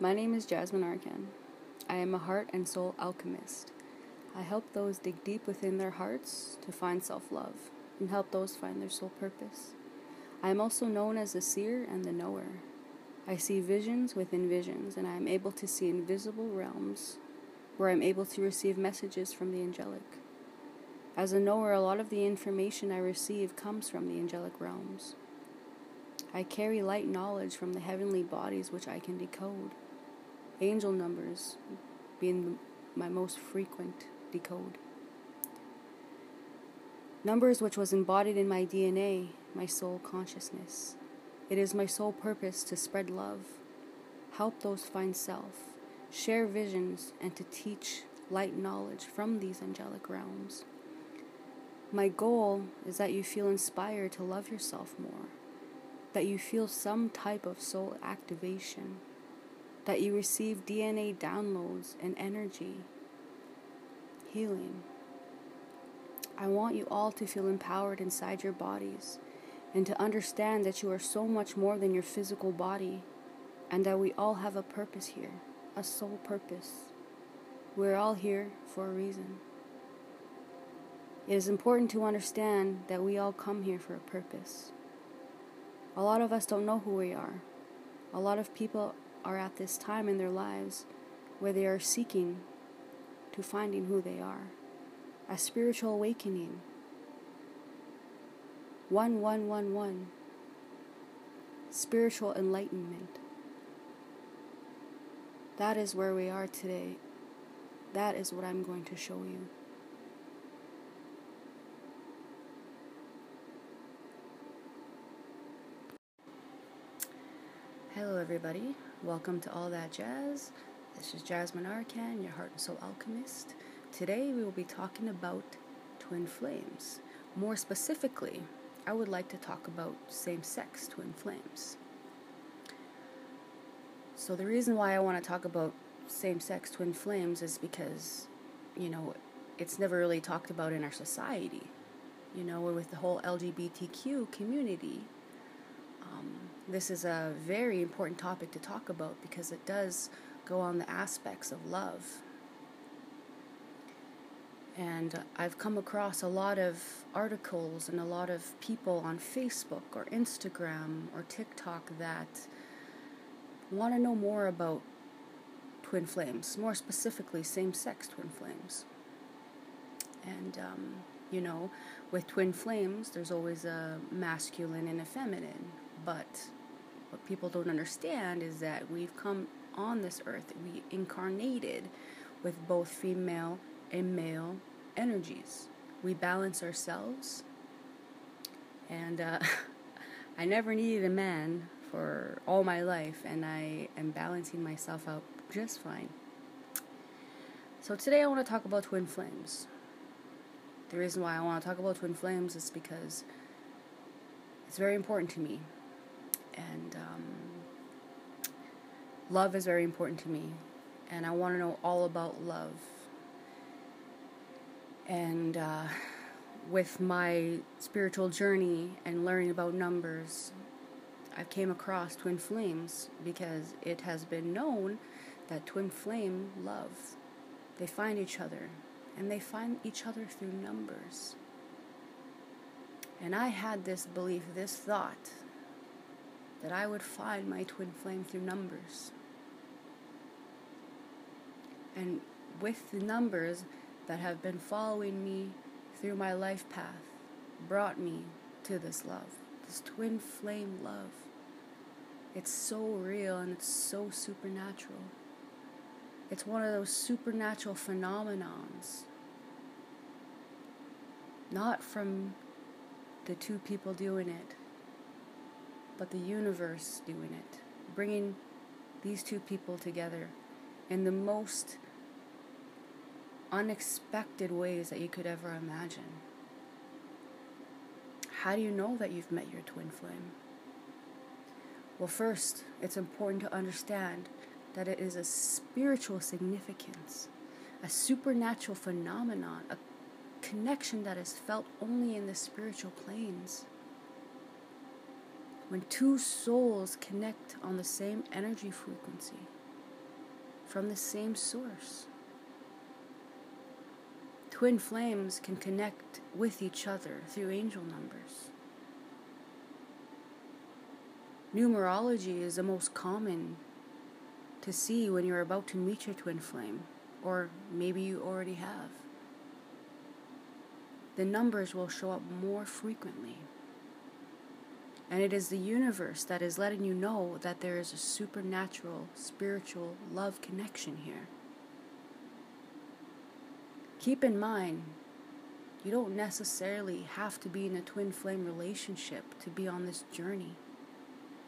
My name is Jasmine Arkan. I am a heart and soul alchemist. I help those dig deep within their hearts to find self love and help those find their soul purpose. I am also known as the seer and the knower. I see visions within visions, and I am able to see invisible realms where I'm able to receive messages from the angelic. As a knower, a lot of the information I receive comes from the angelic realms. I carry light knowledge from the heavenly bodies which I can decode. Angel numbers being my most frequent decode. Numbers which was embodied in my DNA, my soul consciousness. It is my sole purpose to spread love, help those find self, share visions, and to teach light knowledge from these angelic realms. My goal is that you feel inspired to love yourself more, that you feel some type of soul activation, that you receive DNA downloads and energy, healing. I want you all to feel empowered inside your bodies and to understand that you are so much more than your physical body and that we all have a purpose here, a soul purpose. We're all here for a reason. It is important to understand that we all come here for a purpose. A lot of us don't know who we are. A lot of people are at this time in their lives where they are seeking to finding who they are a spiritual awakening. 1111 Spiritual enlightenment. That is where we are today. That is what I'm going to show you. Hello, everybody. Welcome to All That Jazz. This is Jasmine Arkan, your heart and soul alchemist. Today we will be talking about twin flames. More specifically, I would like to talk about same sex twin flames. So, the reason why I want to talk about same sex twin flames is because, you know, it's never really talked about in our society. You know, with the whole LGBTQ community, this is a very important topic to talk about because it does go on the aspects of love and I've come across a lot of articles and a lot of people on Facebook or Instagram or TikTok that want to know more about twin flames, more specifically same sex twin flames. And, um, you know, with twin flames, there's always a masculine and a feminine. But what people don't understand is that we've come on this earth, we incarnated with both female and male energies. We balance ourselves. And uh, I never needed a man for all my life, and I am balancing myself out just fine. So today I want to talk about twin flames. The reason why I want to talk about twin flames is because it's very important to me. And um, love is very important to me. And I want to know all about love and uh, with my spiritual journey and learning about numbers, I came across twin flames because it has been known that twin flame love. They find each other, and they find each other through numbers. And I had this belief, this thought, that I would find my twin flame through numbers. And with the numbers, that have been following me through my life path brought me to this love, this twin flame love. It's so real and it's so supernatural. It's one of those supernatural phenomenons. Not from the two people doing it, but the universe doing it, bringing these two people together in the most unexpected ways that you could ever imagine. How do you know that you've met your twin flame? Well, first, it's important to understand that it is a spiritual significance, a supernatural phenomenon, a connection that is felt only in the spiritual planes. When two souls connect on the same energy frequency, from the same source. Twin flames can connect with each other through angel numbers. Numerology is the most common to see when you're about to meet your twin flame, or maybe you already have. The numbers will show up more frequently. And it is the universe that is letting you know that there is a supernatural, spiritual love connection here. Keep in mind, you don't necessarily have to be in a twin flame relationship to be on this journey.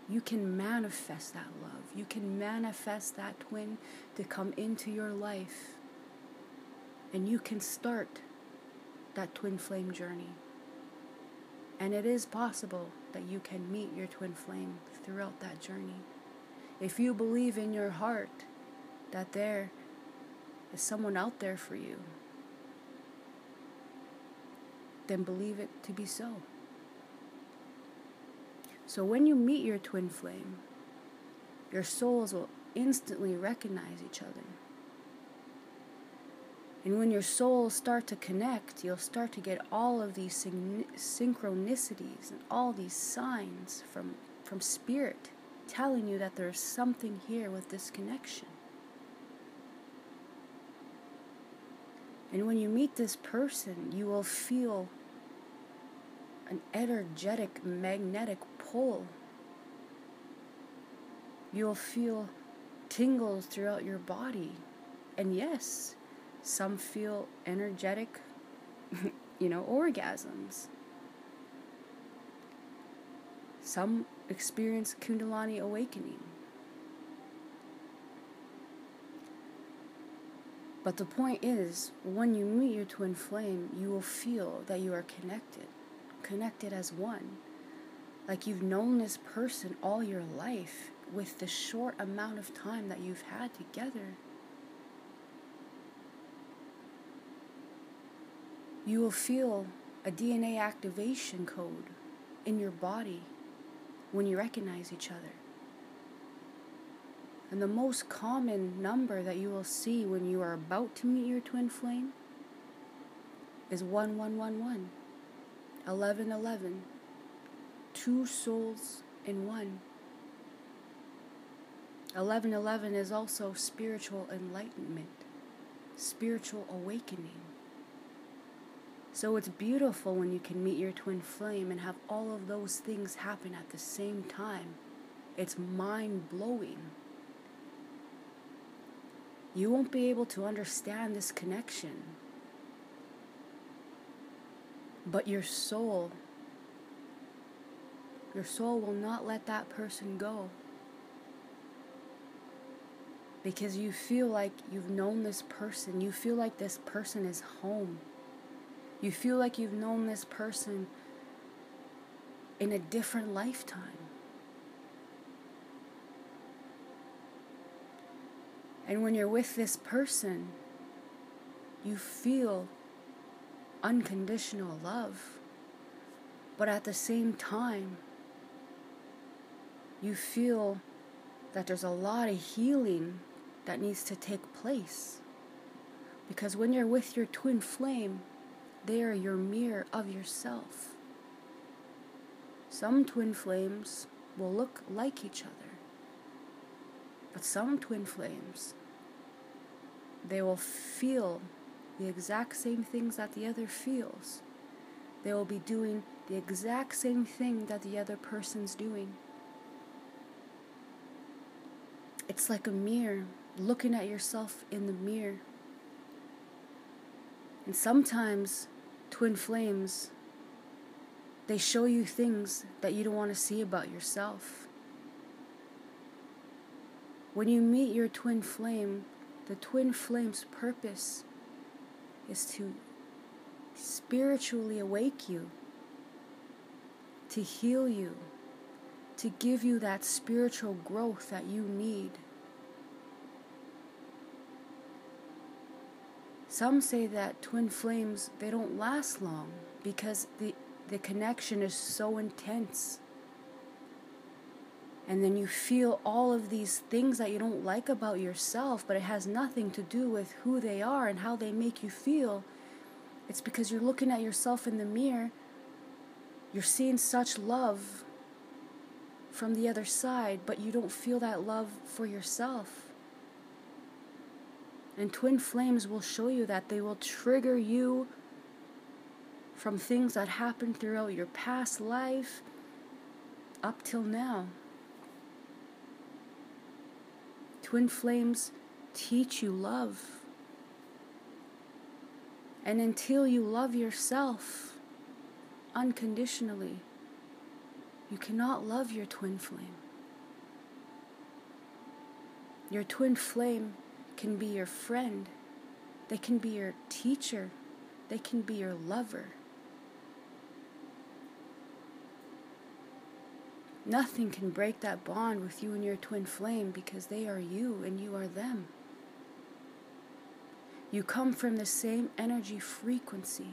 You can manifest that love. You can manifest that twin to come into your life. And you can start that twin flame journey. And it is possible that you can meet your twin flame throughout that journey. If you believe in your heart that there is someone out there for you, then believe it to be so. So when you meet your twin flame, your souls will instantly recognize each other. And when your souls start to connect, you'll start to get all of these syn- synchronicities and all these signs from, from spirit telling you that there's something here with this connection. And when you meet this person, you will feel an energetic magnetic pull. You'll feel tingles throughout your body. And yes, some feel energetic, you know, orgasms. Some experience Kundalini awakening. But the point is, when you meet your twin flame, you will feel that you are connected, connected as one. Like you've known this person all your life with the short amount of time that you've had together. You will feel a DNA activation code in your body when you recognize each other. And the most common number that you will see when you are about to meet your twin flame is 1111, 1111, two souls in one. 1111 is also spiritual enlightenment, spiritual awakening. So it's beautiful when you can meet your twin flame and have all of those things happen at the same time. It's mind blowing. You won't be able to understand this connection. But your soul, your soul will not let that person go. Because you feel like you've known this person, you feel like this person is home. You feel like you've known this person in a different lifetime. And when you're with this person, you feel unconditional love. But at the same time, you feel that there's a lot of healing that needs to take place. Because when you're with your twin flame, they are your mirror of yourself. Some twin flames will look like each other, but some twin flames, they will feel the exact same things that the other feels. They will be doing the exact same thing that the other person's doing. It's like a mirror, looking at yourself in the mirror. And sometimes twin flames, they show you things that you don't want to see about yourself. When you meet your twin flame, the twin flame's purpose is to spiritually awake you, to heal you, to give you that spiritual growth that you need. Some say that twin flames they don't last long because the the connection is so intense. And then you feel all of these things that you don't like about yourself, but it has nothing to do with who they are and how they make you feel. It's because you're looking at yourself in the mirror, you're seeing such love from the other side, but you don't feel that love for yourself. And twin flames will show you that they will trigger you from things that happened throughout your past life up till now. Twin flames teach you love. And until you love yourself unconditionally, you cannot love your twin flame. Your twin flame can be your friend, they can be your teacher, they can be your lover. Nothing can break that bond with you and your twin flame because they are you and you are them. You come from the same energy frequency.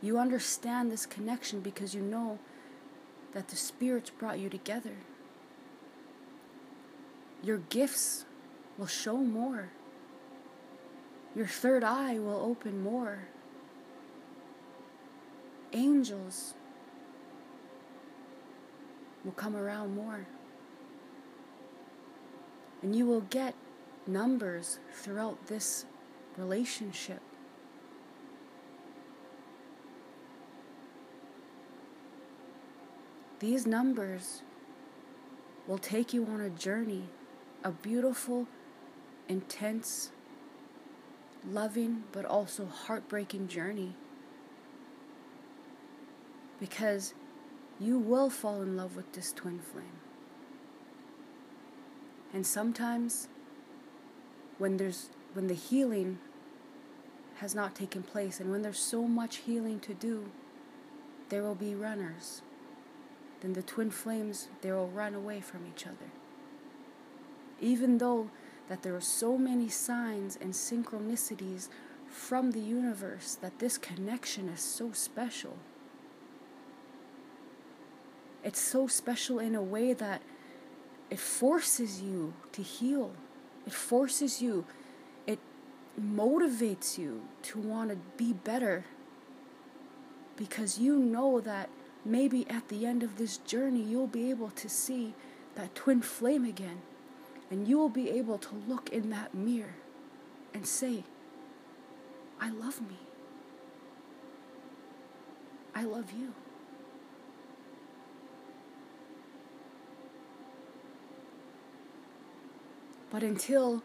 You understand this connection because you know that the spirits brought you together. Your gifts will show more. Your third eye will open more. Angels will come around more. And you will get numbers throughout this relationship. These numbers will take you on a journey, a beautiful, intense, loving, but also heartbreaking journey. Because you will fall in love with this twin flame. And sometimes when there's when the healing has not taken place and when there's so much healing to do, there will be runners then the twin flames they will run away from each other. Even though that there are so many signs and synchronicities from the universe that this connection is so special. It's so special in a way that it forces you to heal. It forces you, it motivates you to want to be better because you know that maybe at the end of this journey, you'll be able to see that twin flame again. And you will be able to look in that mirror and say, I love me. I love you. But until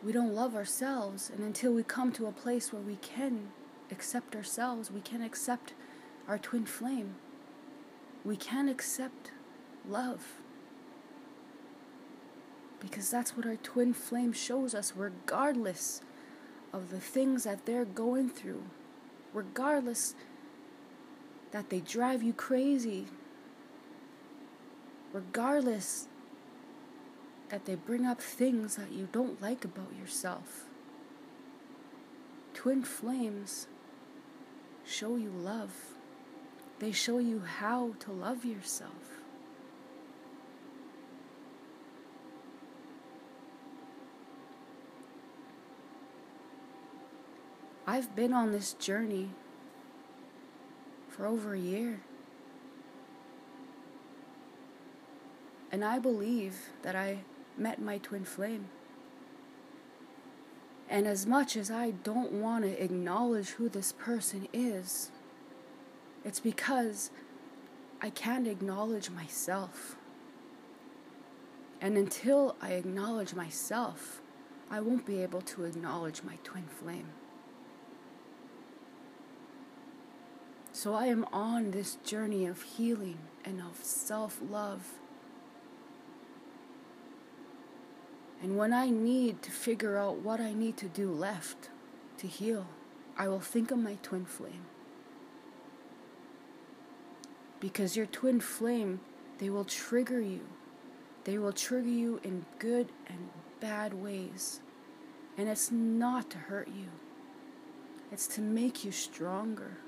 we don't love ourselves, and until we come to a place where we can accept ourselves, we can accept our twin flame. We can accept love. Because that's what our twin flame shows us, regardless of the things that they're going through, regardless that they drive you crazy, regardless that they bring up things that you don't like about yourself. Twin flames show you love. They show you how to love yourself. I've been on this journey for over a year. And I believe that I met my twin flame. And as much as I don't want to acknowledge who this person is, it's because I can't acknowledge myself. And until I acknowledge myself, I won't be able to acknowledge my twin flame. So I am on this journey of healing and of self love. And when I need to figure out what I need to do left to heal, I will think of my twin flame. Because your twin flame they will trigger you. They will trigger you in good and bad ways. And it's not to hurt you. It's to make you stronger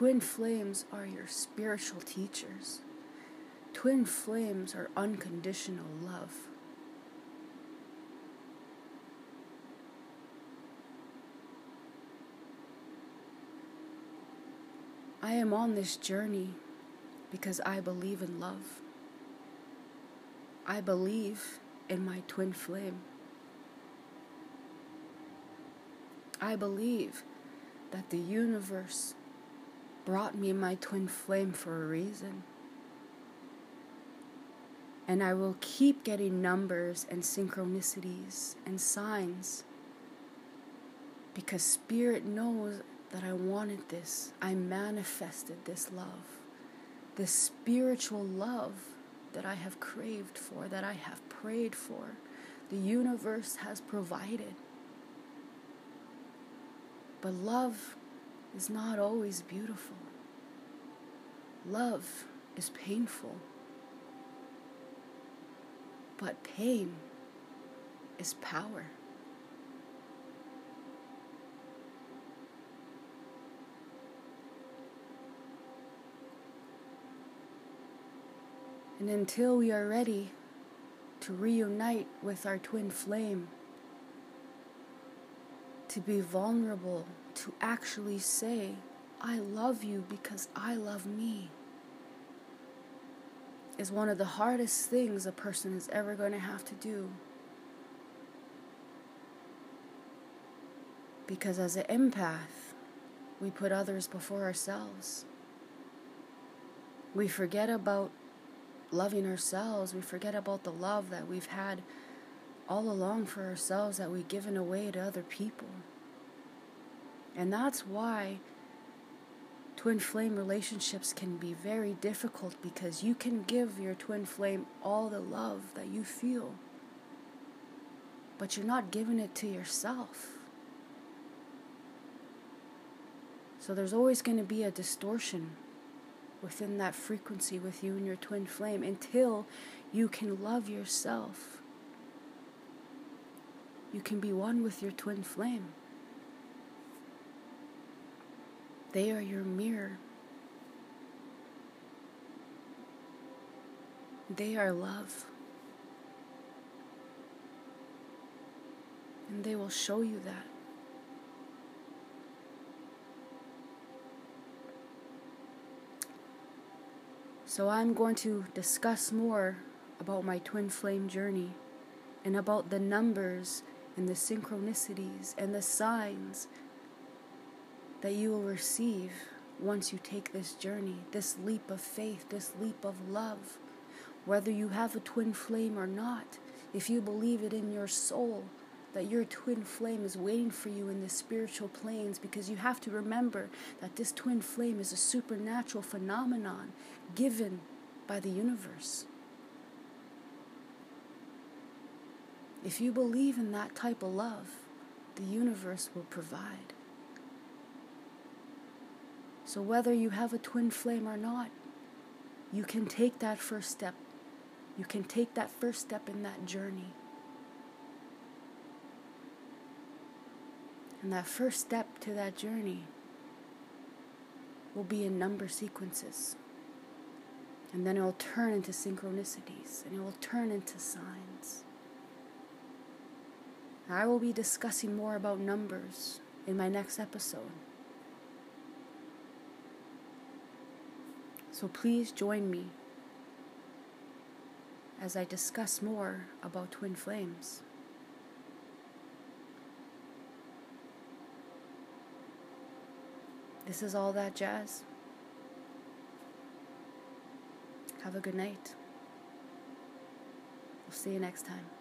Twin flames are your spiritual teachers. Twin flames are unconditional love. I am on this journey because I believe in love. I believe in my twin flame. I believe that the universe brought me my twin flame for a reason. And I will keep getting numbers and synchronicities and signs because Spirit knows that I wanted this. I manifested this love, this spiritual love that I have craved for, that I have prayed for. The universe has provided. But love is not always beautiful. Love is painful. But pain is power. And until we are ready to reunite with our twin flame, to be vulnerable, to actually say, I love you because I love me, is one of the hardest things a person is ever going to have to do. Because as an empath, we put others before ourselves. We forget about loving ourselves, we forget about the love that we've had all along for ourselves that we've given away to other people. And that's why twin flame relationships can be very difficult because you can give your twin flame all the love that you feel, but you're not giving it to yourself. So there's always going to be a distortion within that frequency with you and your twin flame until you can love yourself. You can be one with your twin flame. They are your mirror. They are love. And they will show you that. So I'm going to discuss more about my twin flame journey and about the numbers and the synchronicities and the signs that you will receive once you take this journey, this leap of faith, this leap of love. Whether you have a twin flame or not, if you believe it in your soul, that your twin flame is waiting for you in the spiritual planes because you have to remember that this twin flame is a supernatural phenomenon given by the universe. If you believe in that type of love, the universe will provide. So, whether you have a twin flame or not, you can take that first step. You can take that first step in that journey. And that first step to that journey will be in number sequences. And then it will turn into synchronicities and it will turn into signs. I will be discussing more about numbers in my next episode. So please join me as I discuss more about twin flames. This is all that jazz. Have a good night. We'll see you next time.